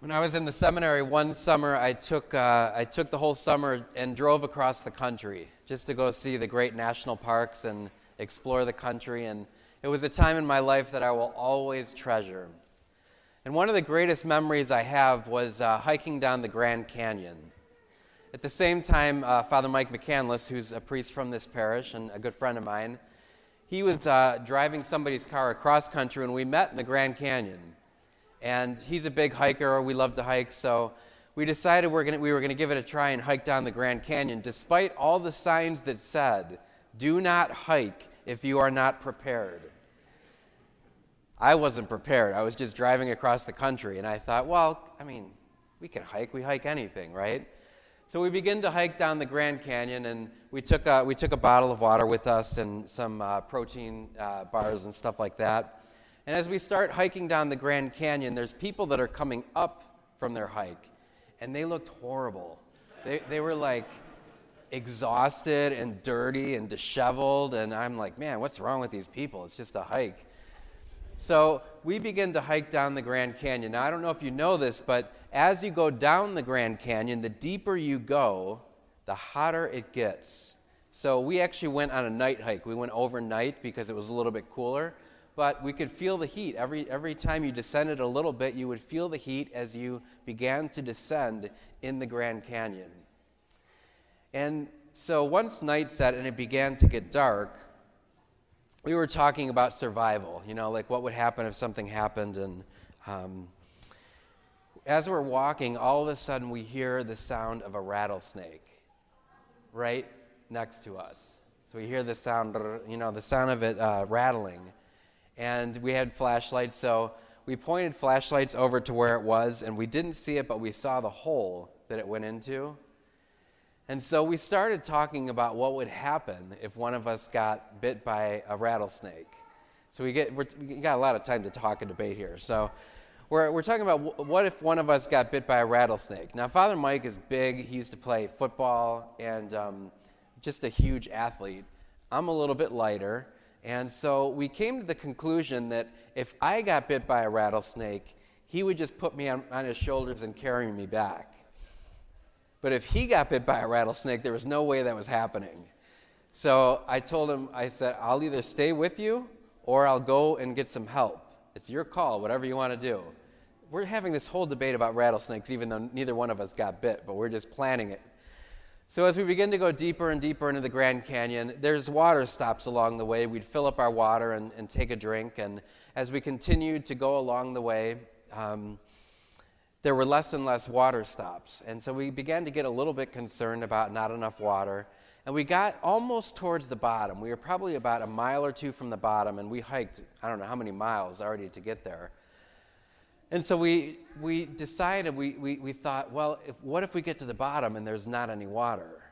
When I was in the seminary one summer, I took, uh, I took the whole summer and drove across the country just to go see the great national parks and explore the country. And it was a time in my life that I will always treasure. And one of the greatest memories I have was uh, hiking down the Grand Canyon. At the same time, uh, Father Mike McCandless, who's a priest from this parish and a good friend of mine, he was uh, driving somebody's car across country, and we met in the Grand Canyon and he's a big hiker. We love to hike, so we decided we're gonna, we were going to give it a try and hike down the Grand Canyon, despite all the signs that said, do not hike if you are not prepared. I wasn't prepared. I was just driving across the country, and I thought, well, I mean, we can hike. We hike anything, right? So we begin to hike down the Grand Canyon, and we took a, we took a bottle of water with us and some uh, protein uh, bars and stuff like that. And as we start hiking down the Grand Canyon, there's people that are coming up from their hike, and they looked horrible. They, they were like exhausted and dirty and disheveled, and I'm like, man, what's wrong with these people? It's just a hike. So we begin to hike down the Grand Canyon. Now, I don't know if you know this, but as you go down the Grand Canyon, the deeper you go, the hotter it gets. So we actually went on a night hike. We went overnight because it was a little bit cooler but we could feel the heat. Every, every time you descended a little bit, you would feel the heat as you began to descend in the Grand Canyon. And so once night set and it began to get dark, we were talking about survival, you know, like what would happen if something happened. And um, as we're walking, all of a sudden we hear the sound of a rattlesnake right next to us. So we hear the sound, you know, the sound of it uh, rattling and we had flashlights, so we pointed flashlights over to where it was, and we didn't see it, but we saw the hole that it went into. And so we started talking about what would happen if one of us got bit by a rattlesnake. So we, get, we got a lot of time to talk and debate here. So we're, we're talking about what if one of us got bit by a rattlesnake. Now, Father Mike is big. He used to play football and um, just a huge athlete. I'm a little bit lighter. And so we came to the conclusion that if I got bit by a rattlesnake, he would just put me on, on, his shoulders and carry me back. But if he got bit by a rattlesnake, there was no way that was happening. So I told him, I said, I'll either stay with you or I'll go and get some help. It's your call, whatever you want to do. We're having this whole debate about rattlesnakes, even though neither one of us got bit, but we're just planning it so, as we begin to go deeper and deeper into the Grand Canyon, there's water stops along the way. We'd fill up our water and, and take a drink. And as we continued to go along the way, um, there were less and less water stops. And so we began to get a little bit concerned about not enough water. And we got almost towards the bottom. We were probably about a mile or two from the bottom, and we hiked, I don't know how many miles already to get there. And so we, we decided, we, we, we thought, well, if, what if we get to the bottom and there's not any water?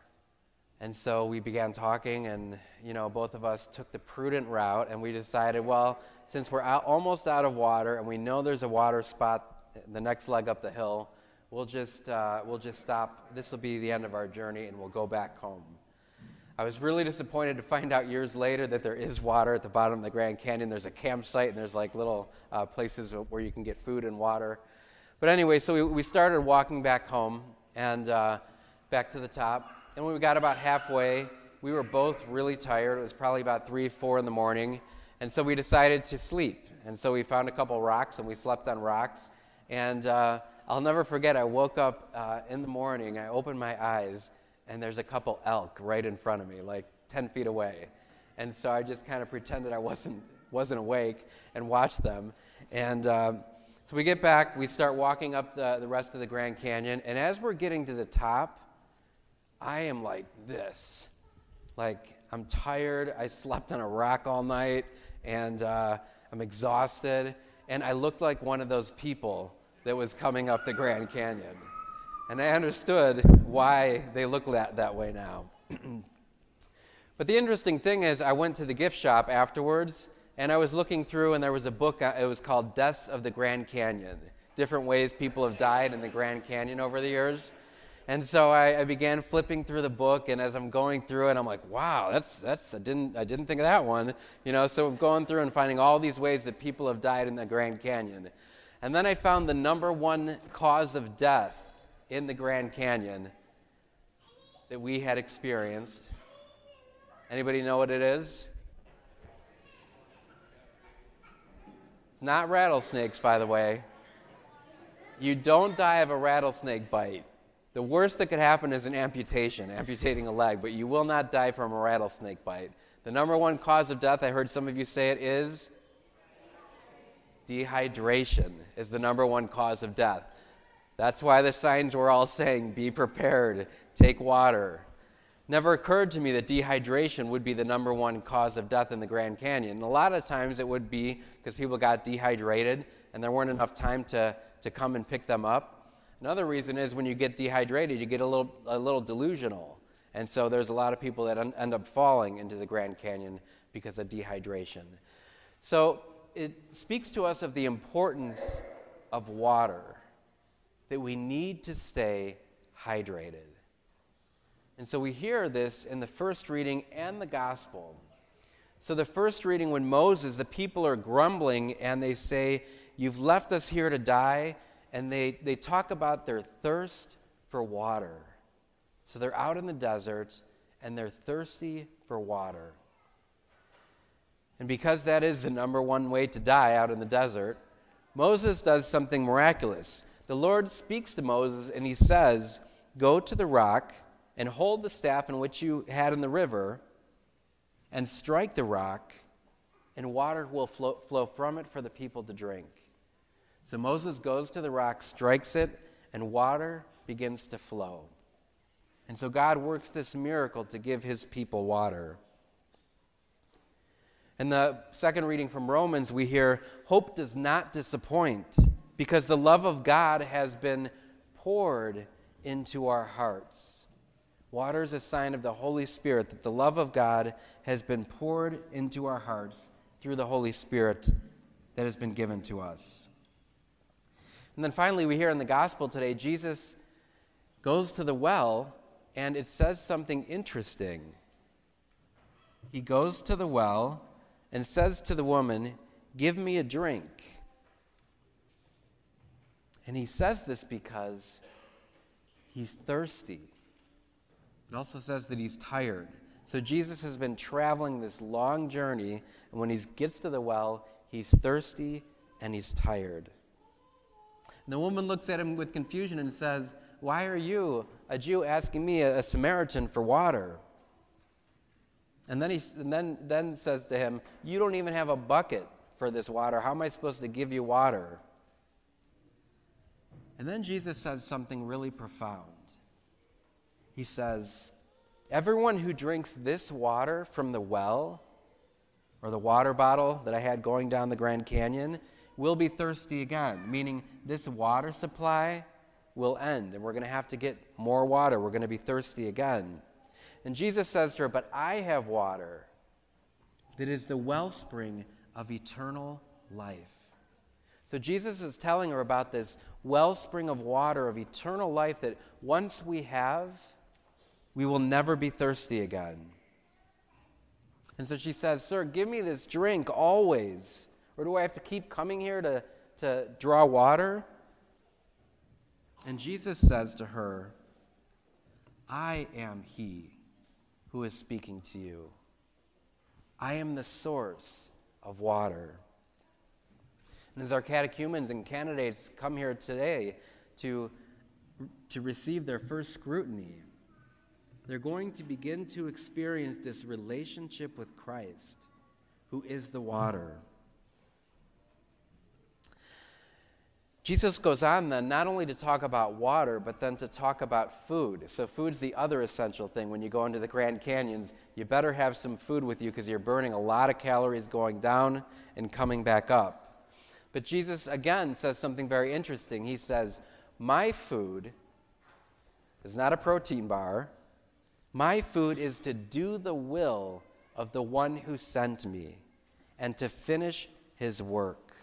And so we began talking, and you know, both of us took the prudent route, and we decided, well, since we're out, almost out of water, and we know there's a water spot the next leg up the hill, we'll just uh, we'll just stop. This will be the end of our journey, and we'll go back home. I was really disappointed to find out years later that there is water at the bottom of the Grand Canyon. There's a campsite and there's like little uh, places where you can get food and water. But anyway, so we, we started walking back home and uh, back to the top. And when we got about halfway, we were both really tired. It was probably about 3, 4 in the morning. And so we decided to sleep. And so we found a couple rocks and we slept on rocks. And uh, I'll never forget, I woke up uh, in the morning, I opened my eyes, and there's a couple elk right in front of me, like 10 feet away. And so I just kind of pretended I wasn't, wasn't awake and watched them. And um, so we get back, we start walking up the, the rest of the Grand Canyon, and as we're getting to the top, I am like this. Like, I'm tired, I slept on a rock all night, and uh, I'm exhausted, and I looked like one of those people that was coming up the Grand Canyon. And I understood why they look that, that way now. but the interesting thing is, I went to the gift shop afterwards, and I was looking through, and there was a book, uh, it was called Deaths of the Grand Canyon Different Ways People Have Died in the Grand Canyon over the years. And so I, I, began flipping through the book, and as I'm going through it, I'm like, "Wow, that's that's I didn't I didn't think of that one," you know. So I'm going through and finding all these ways that people have died in the Grand Canyon, And then I found the number one cause of death in the Grand Canyon that we had experienced. Anybody know what it is? It's not rattlesnakes, by the way. You don't die of a rattlesnake bite. The worst that could happen is an amputation, amputating a leg, but you will not die from a rattlesnake bite. The number one cause of death, I heard some of you say it, is dehydration is the number one cause of death. That's why the signs were all saying, be prepared, take water. Never occurred to me that dehydration would be the number one cause of death in the Grand Canyon. And a lot of times it would be because people got dehydrated and there weren't enough time to, to come and pick them up. Another reason is when you get dehydrated, you get a little, a little delusional. And so there's a lot of people that un- end up falling into the Grand Canyon because of dehydration. So it speaks to us of the importance of water, that we need to stay hydrated. And so we hear this in the first reading and the gospel. So, the first reading, when Moses, the people are grumbling and they say, You've left us here to die, and they, they talk about their thirst for water. So, they're out in the desert and they're thirsty for water. And because that is the number one way to die out in the desert, Moses does something miraculous. The Lord speaks to Moses and he says, Go to the rock and hold the staff in which you had in the river and strike the rock, and water will flow, flow from it for the people to drink. So Moses goes to the rock, strikes it, and water begins to flow. And so God works this miracle to give his people water. In the second reading from Romans, we hear, Hope does not disappoint because the love of God has been poured into our hearts. Water is a sign of the Holy Spirit that the love of God has been poured into our hearts through the Holy Spirit that has been given to us. And then finally, we hear in the gospel today, Jesus goes to the well, and it says something interesting. He goes to the well and says to the woman, Give me a drink. And he says this because he's thirsty. It also says that he's tired. So Jesus has been traveling this long journey, and when he gets to the well, he's thirsty and he's tired. And the woman looks at him with confusion and says, Why are you, a Jew, asking me, a, Samaritan, for water? And then he and then, then says to him, You don't even have a bucket for this water. How am I supposed to give you water? And then Jesus says something really profound. He says, Everyone who drinks this water from the well or the water bottle that I had going down the Grand Canyon will be thirsty again, meaning this water supply will end and we're going to have to get more water. We're going to be thirsty again. And Jesus says to her, But I have water that is the wellspring of eternal life. So Jesus is telling her about this wellspring of water of eternal life that once we have, we will never be thirsty again. And so she says, Sir, give me this drink always. Or do I have to keep coming here to, to draw water? And Jesus says to her, I am he who is speaking to you. I am the source of water. And as our catechumens and candidates come here today to, to receive their first scrutiny, they're going to begin to experience this relationship with Christ, who is the water. Jesus goes on then not only to talk about water, but then to talk about food. So, food's the other essential thing. When you go into the Grand Canyons, you better have some food with you because you're burning a lot of calories going down and coming back up. But Jesus again says something very interesting. He says, My food is not a protein bar, my food is to do the will of the one who sent me and to finish his work.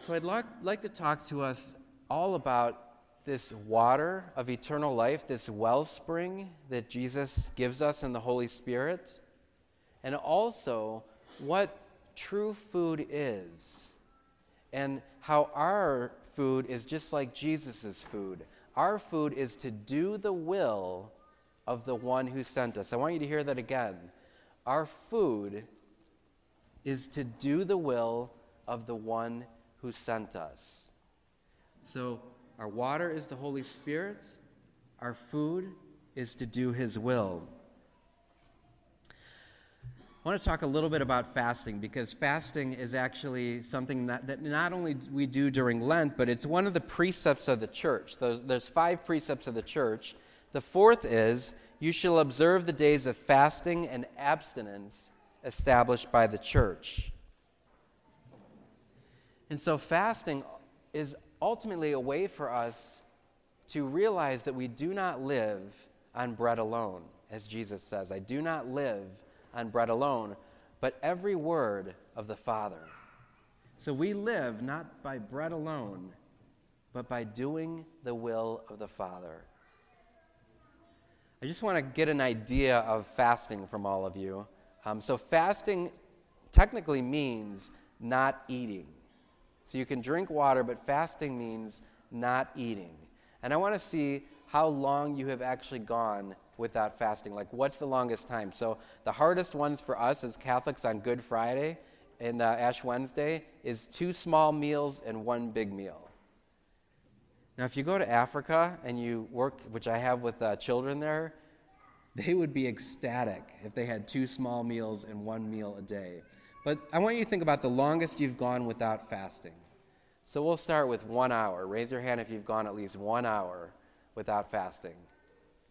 So I'd like, like to talk to us all about this water of eternal life, this wellspring that Jesus gives us in the Holy Spirit, and also what true food is and how our food is just like Jesus' food. Our food is to do the will of the one who sent us. I want you to hear that again. Our food is to do the will of the one who sent us. So, our water is the Holy Spirit, our food is to do his will. I want to talk a little bit about fasting because fasting is actually something that, that not only we do during Lent, but it's one of the precepts of the church. There's, there's five precepts of the church. The fourth is you shall observe the days of fasting and abstinence established by the church. And so, fasting is ultimately a way for us to realize that we do not live on bread alone, as Jesus says. I do not live on bread alone, but every word of the Father. So we live not by bread alone, but by doing the will of the Father. I just want to get an idea of fasting from all of you. Um, so, fasting technically means not eating. So, you can drink water, but fasting means not eating. And I want to see how long you have actually gone without fasting. Like, what's the longest time? So, the hardest ones for us as Catholics on Good Friday and uh, Ash Wednesday is two small meals and one big meal. Now, if you go to Africa and you work, which I have with uh, children there, they would be ecstatic if they had two small meals and one meal a day. But I want you to think about the longest you've gone without fasting. So we'll start with one hour. Raise your hand if you've gone at least one hour without fasting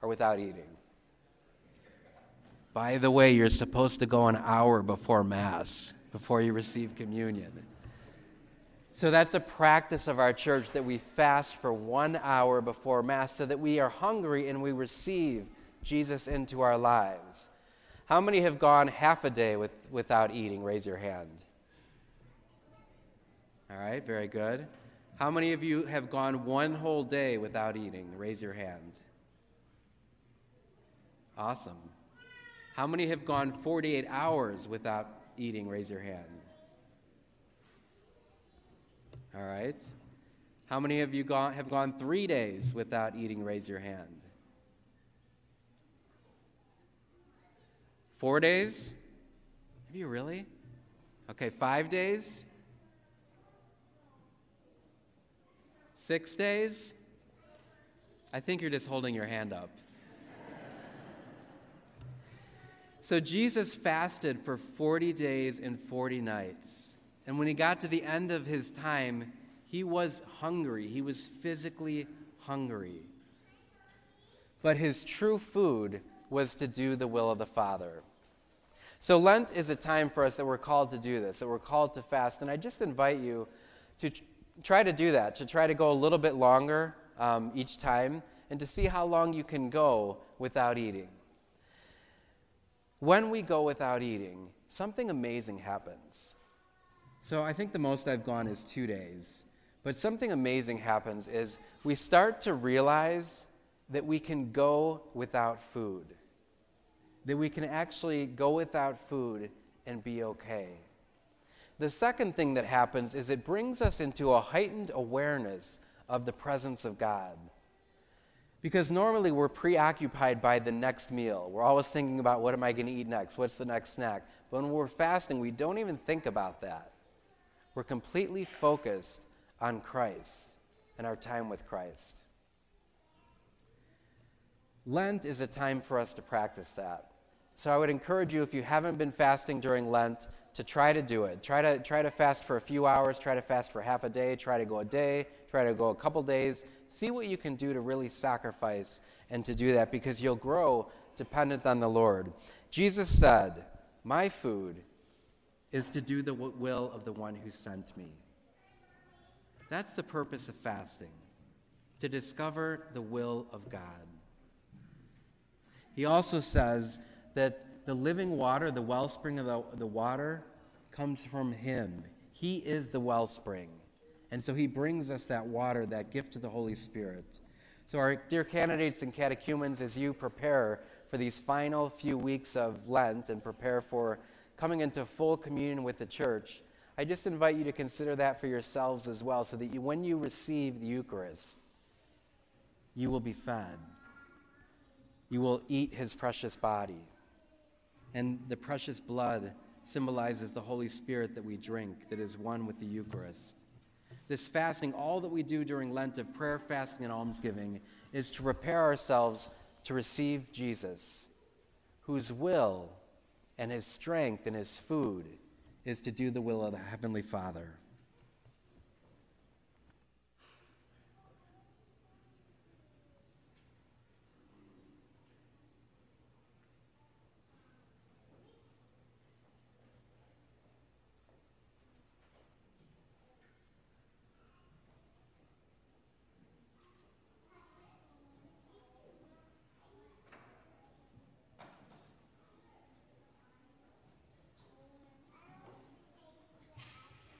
or without eating. By the way, you're supposed to go an hour before Mass, before you receive communion. So that's a practice of our church that we fast for one hour before Mass so that we are hungry and we receive Jesus into our lives. How many have gone half a day with, without eating? Raise your hand. All right, very good. How many of you have gone one whole day without eating? Raise your hand. Awesome. How many have gone 48 hours without eating? Raise your hand. All right. How many of you gone, have gone three days without eating? Raise your hand. Four days? Have you really? Okay, five days? Six days? I think you're just holding your hand up. So Jesus fasted for 40 days and 40 nights. And when he got to the end of his time, he was hungry. He was physically hungry. But his true food was to do the will of the Father. So, Lent is a time for us that we're called to do this, that we're called to fast. And I just invite you to try to do that, to try to go a little bit longer um, each time, and to see how long you can go without eating. When we go without eating, something amazing happens. So I think the most I've gone is two days. But something amazing happens is we start to realize that we can go without food, that we can actually go without food and be okay. The second thing that happens is it brings us into a heightened awareness of the presence of God. Because normally we're preoccupied by the next meal. We're always thinking about what am I going to eat next? What's the next snack? But when we're fasting, we don't even think about that. We're completely focused on Christ and our time with Christ. Lent is a time for us to practice that. So I would encourage you, if you haven't been fasting during Lent, to try to do it. Try to, try to fast for a few hours, try to fast for half a day, try to go a day, try to go a couple days. See what you can do to really sacrifice and to do that because you'll grow dependent on the Lord. Jesus said, My food is to do the will of the one who sent me. That's the purpose of fasting, to discover the will of God. He also says that the living water, the wellspring of the, the water, comes from Him. He is the wellspring. And so He brings us that water, that gift of the Holy Spirit. So, our dear candidates and catechumens, as you prepare for these final few weeks of Lent and prepare for coming into full communion with the church, I just invite you to consider that for yourselves as well, so that you, when you receive the Eucharist, you will be fed. You will eat his precious body. And the precious blood symbolizes the Holy Spirit that we drink, that is one with the Eucharist. This fasting, all that we do during Lent of prayer, fasting, and almsgiving, is to prepare ourselves to receive Jesus, whose will and his strength and his food is to do the will of the Heavenly Father.